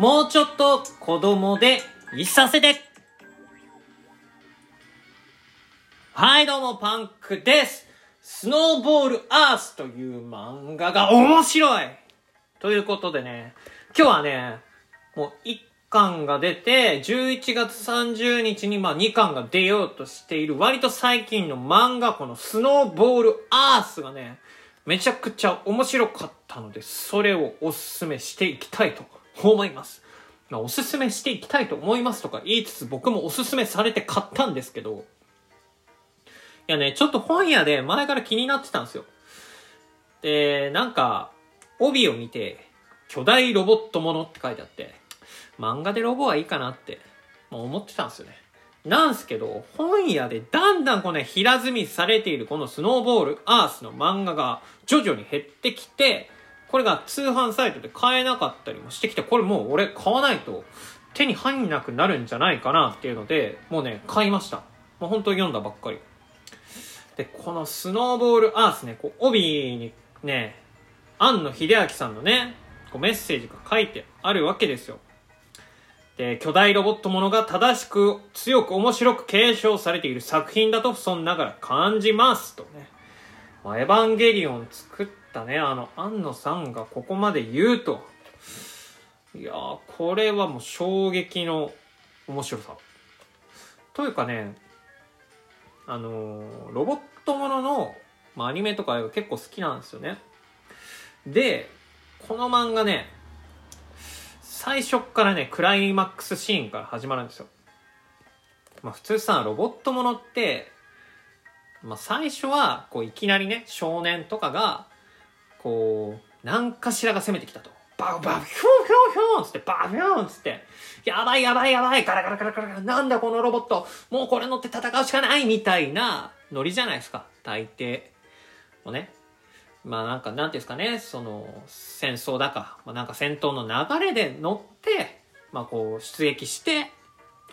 もうちょっと子供でいさせてはい、どうも、パンクです。スノーボールアースという漫画が面白いということでね、今日はね、もう1巻が出て、11月30日にまあ2巻が出ようとしている割と最近の漫画、このスノーボールアースがね、めちゃくちゃ面白かったので、それをおすすめしていきたいと思います。まあ、おすすめしていきたいと思いますとか言いつつ僕もおすすめされて買ったんですけど、いやね、ちょっと本屋で前から気になってたんですよ。で、なんか、帯を見て、巨大ロボットものって書いてあって、漫画でロボはいいかなって、もう思ってたんですよね。なんすけど、本屋でだんだんこのね、平積みされているこのスノーボールアースの漫画が徐々に減ってきて、これが通販サイトで買えなかったりもしてきて、これもう俺買わないと手に入んなくなるんじゃないかなっていうので、もうね、買いました。もう本当に読んだばっかり。で、このスノーボールアースね、こう、帯にね、庵野秀明さんのね、こうメッセージが書いてあるわけですよ。で、巨大ロボットものが正しく、強く面白く継承されている作品だと、そんながら感じます。とね。まあ、エヴァンゲリオン作ったね、あの、庵野さんがここまで言うと。いやー、これはもう衝撃の面白さ。というかね、あのーロボットものの、まあ、アニメとか結構好きなんですよね。で、この漫画ね、最初からね、クライマックスシーンから始まるんですよ。まあ普通さ、ロボットものって、まあ最初は、こういきなりね、少年とかが、こう、何かしらが攻めてきたと。バウバウ、ヒューヒューヒューンつって、バフューンつって、やばいやばいやばい、ガラガラガラガラガラ、なんだこのロボット、もうこれ乗って戦うしかないみたいなノリじゃないですか、大抵。もうね。まあなんか、なんていうんですかね、その、戦争だか、まあなんか戦闘の流れで乗って、まあこう、出撃して、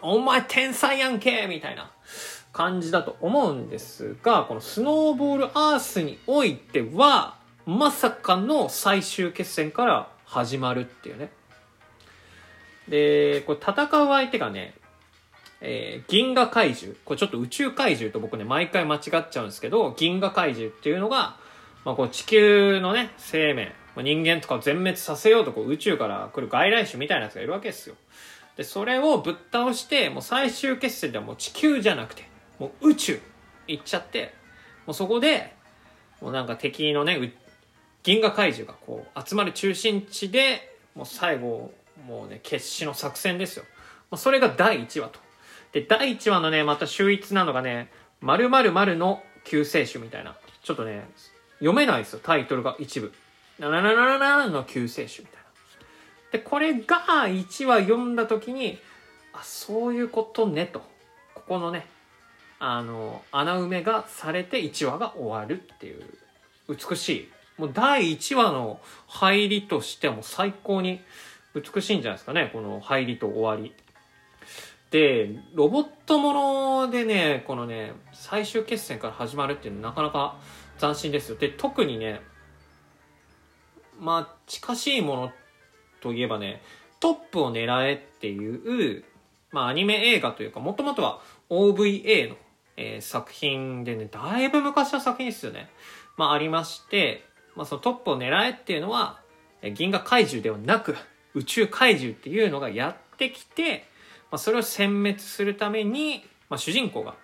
お前天才やんけみたいな。感じだと思うんですが、このスノーボールアースにおいては、まさかの最終決戦から始まるっていうね。で、これ戦う相手がね、えー銀河怪獣。これちょっと宇宙怪獣と僕ね、毎回間違っちゃうんですけど、銀河怪獣っていうのが、まあ、こう地球のね、生命、まあ人間とかを全滅させようとこう宇宙から来る外来種みたいなやつがいるわけですよ。で、それをぶっ倒して、もう最終決戦ではもう地球じゃなくて、もう宇宙行っちゃって、もうそこで、もうなんか敵のね、銀河怪獣がこう集まる中心地で、もう最後、もうね、決死の作戦ですよ。まあそれが第1話と。で、第1話のね、また秀逸なのがね、〇〇の救世主みたいな。ちょっとね、読めないですよ、タイトルが一部。ななななななの救世主みたいな。で、これが1話読んだ時に、あ、そういうことねと。ここのね、あの、穴埋めがされて1話が終わるっていう、美しい。もう第1話の入りとしても最高に美しいんじゃないですかね、この入りと終わり。で、ロボットものでね、このね、最終決戦から始まるっていうのはなかなか斬新ですよ。で、特にね、まあ、近しいものといえばね、トップを狙えっていう、まあ、アニメ映画というか、もともとは OVA の、えー作品でね、だいぶ昔の作品ですよね。まあ、ありまして、まあ、そのトップを狙えっていうのは、銀河怪獣ではなく、宇宙怪獣っていうのがやってきて、まあ、それを殲滅するために、まあ、主人公が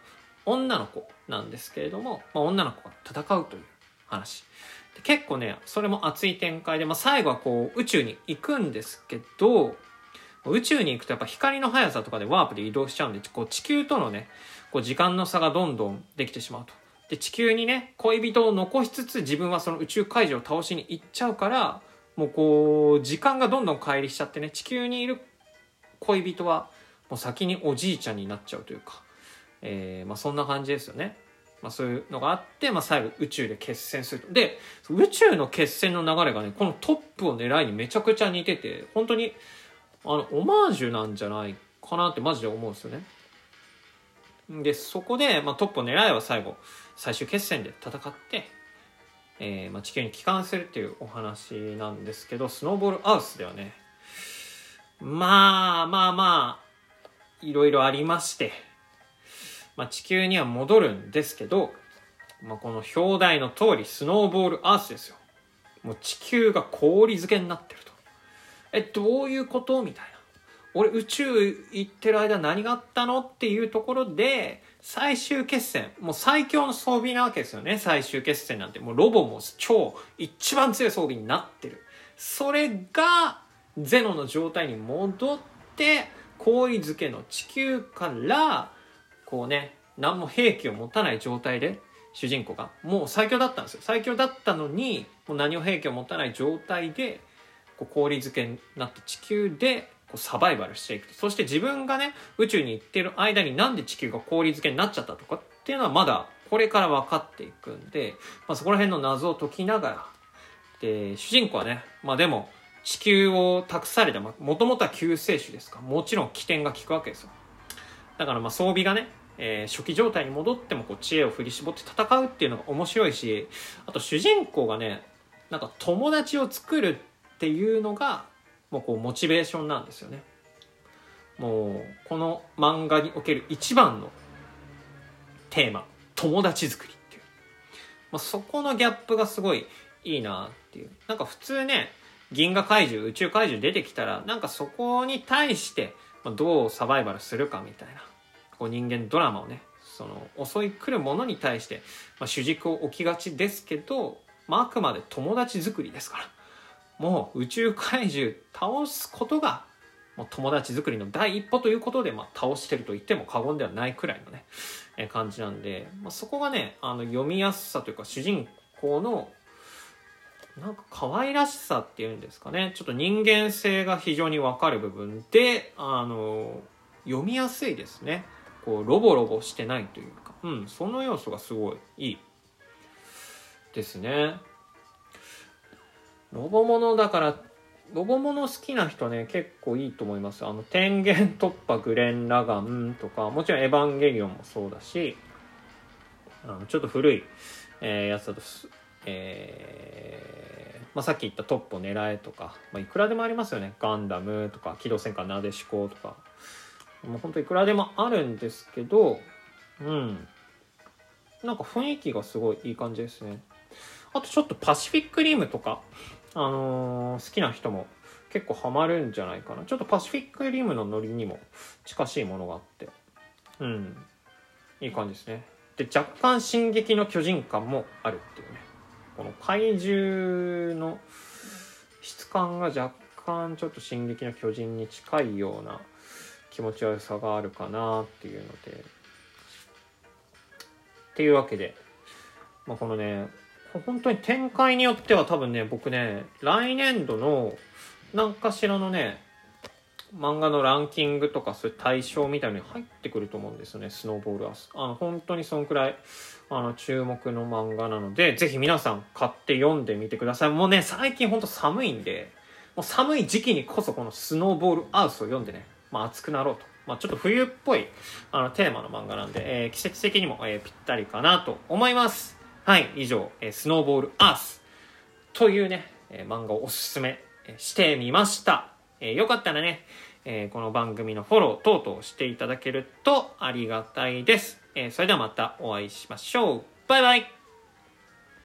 女の子なんですけれども、まあ、女の子が戦うという話。で結構ね、それも熱い展開で、まあ、最後はこう宇宙に行くんですけど、宇宙に行くとやっぱ光の速さとかでワープで移動しちゃうんで、こう地球とのね、こう時間の差がどんどんできてしまうと。で、地球にね、恋人を残しつつ自分はその宇宙怪獣を倒しに行っちゃうから、もうこう、時間がどんどん乖離しちゃってね、地球にいる恋人はもう先におじいちゃんになっちゃうというか、えーまあそんな感じですよね。まあそういうのがあって、まあ最後宇宙で決戦すると。で、宇宙の決戦の流れがね、このトップを狙いにめちゃくちゃ似てて、本当に、あの、オマージュなんじゃないかなってマジで思うんですよね。で、そこで、まあトップを狙いは最後、最終決戦で戦って、えーまあ、地球に帰還するっていうお話なんですけど、スノーボールアウスではね、まあまあまあ、いろいろありまして、まあ地球には戻るんですけど、まあこの表題の通り、スノーボールアースですよ。もう地球が氷漬けになってると。え、どういうこと？みたいな。俺宇宙行ってる間何があったのっていうところで、最終決戦、もう最強の装備なわけですよね、最終決戦なんて。もうロボも超、一番強い装備になってる。それが、ゼロの状態に戻って、氷漬けの地球から、こうね、何も兵器を持たない状態で、主人公が、もう最強だったんですよ。最強だったのに、もう何を兵器を持たない状態で、こう氷漬けになって地球でこうサバイバルしていくと。そして自分がね、宇宙に行ってる間になんで地球が氷漬けになっちゃったとかっていうのはまだこれから分かっていくんで、まあ、そこら辺の謎を解きながら、で、主人公はね、まあでも、地球を託された、もともとは救世主ですか、もちろん起点が効くわけですよ。だからまあ装備がね、えー、初期状態に戻ってもこう知恵を振り絞って戦うっていうのが面白いし、あと主人公がね、なんか友達を作るっていうのがもうこうモチベーションなんですよね。もうこの漫画における一番のテーマ友達作りっていう、まあ、そこのギャップがすごいいいなっていう。なんか普通ね銀河怪獣宇宙怪獣出てきたらなんかそこに対してどうサバイバルするかみたいな。こう人間ドラマをねその襲い来るものに対して、ま、主軸を置きがちですけど、まあ、あくまで友達作りですから。もう宇宙怪獣倒すことがもう友達作りの第一歩ということで、まあ、倒してると言っても過言ではないくらいのね、え感じなんで、まあ、そこがねあの読みやすさというか主人公のなんか可愛らしさっていうんですかねちょっと人間性が非常にわかる部分であの読みやすいですね。こうロボロボしてないというかうんその要素がすごいいいですね。ロボものだから、ロボもの好きな人ね、結構いいと思います。あの、天元突破グレン・ラガンとか、もちろんエヴァンゲリオンもそうだし、あのちょっと古い、えー、やつだと、えー、まあ、さっき言ったトップを狙えとか、まあ、いくらでもありますよね。ガンダムとか、機動戦艦なでしことか。もうほんといくらでもあるんですけど、うん。なんか雰囲気がすごいいい感じですね。あとちょっとパシフィックリムとか、あのー、好きな人も結構ハマるんじゃないかな。ちょっとパシフィックリムのノリにも近しいものがあって。うん。いい感じですね。で、若干進撃の巨人感もあるっていうね。この怪獣の質感が若干ちょっと進撃の巨人に近いような気持ち悪さがあるかなっていうので。っていうわけで、まあ、このね、本当に展開によっては多分ね、僕ね、来年度の何かしらのね、漫画のランキングとかそういう対象みたいに入ってくると思うんですよね、スノーボールアース。あの、本当にそんくらい、あの、注目の漫画なので、ぜひ皆さん買って読んでみてください。もうね、最近ほんと寒いんで、もう寒い時期にこそこのスノーボールアースを読んでね、まあ熱くなろうと。まあちょっと冬っぽい、あの、テーマの漫画なんで、えー、季節的にも、えー、ぴったりかなと思います。はい、以上、えー、スノーボールアースというね、えー、漫画をおすすめしてみました。えー、よかったらね、えー、この番組のフォロー等々していただけるとありがたいです。えー、それではまたお会いしましょう。バイバイ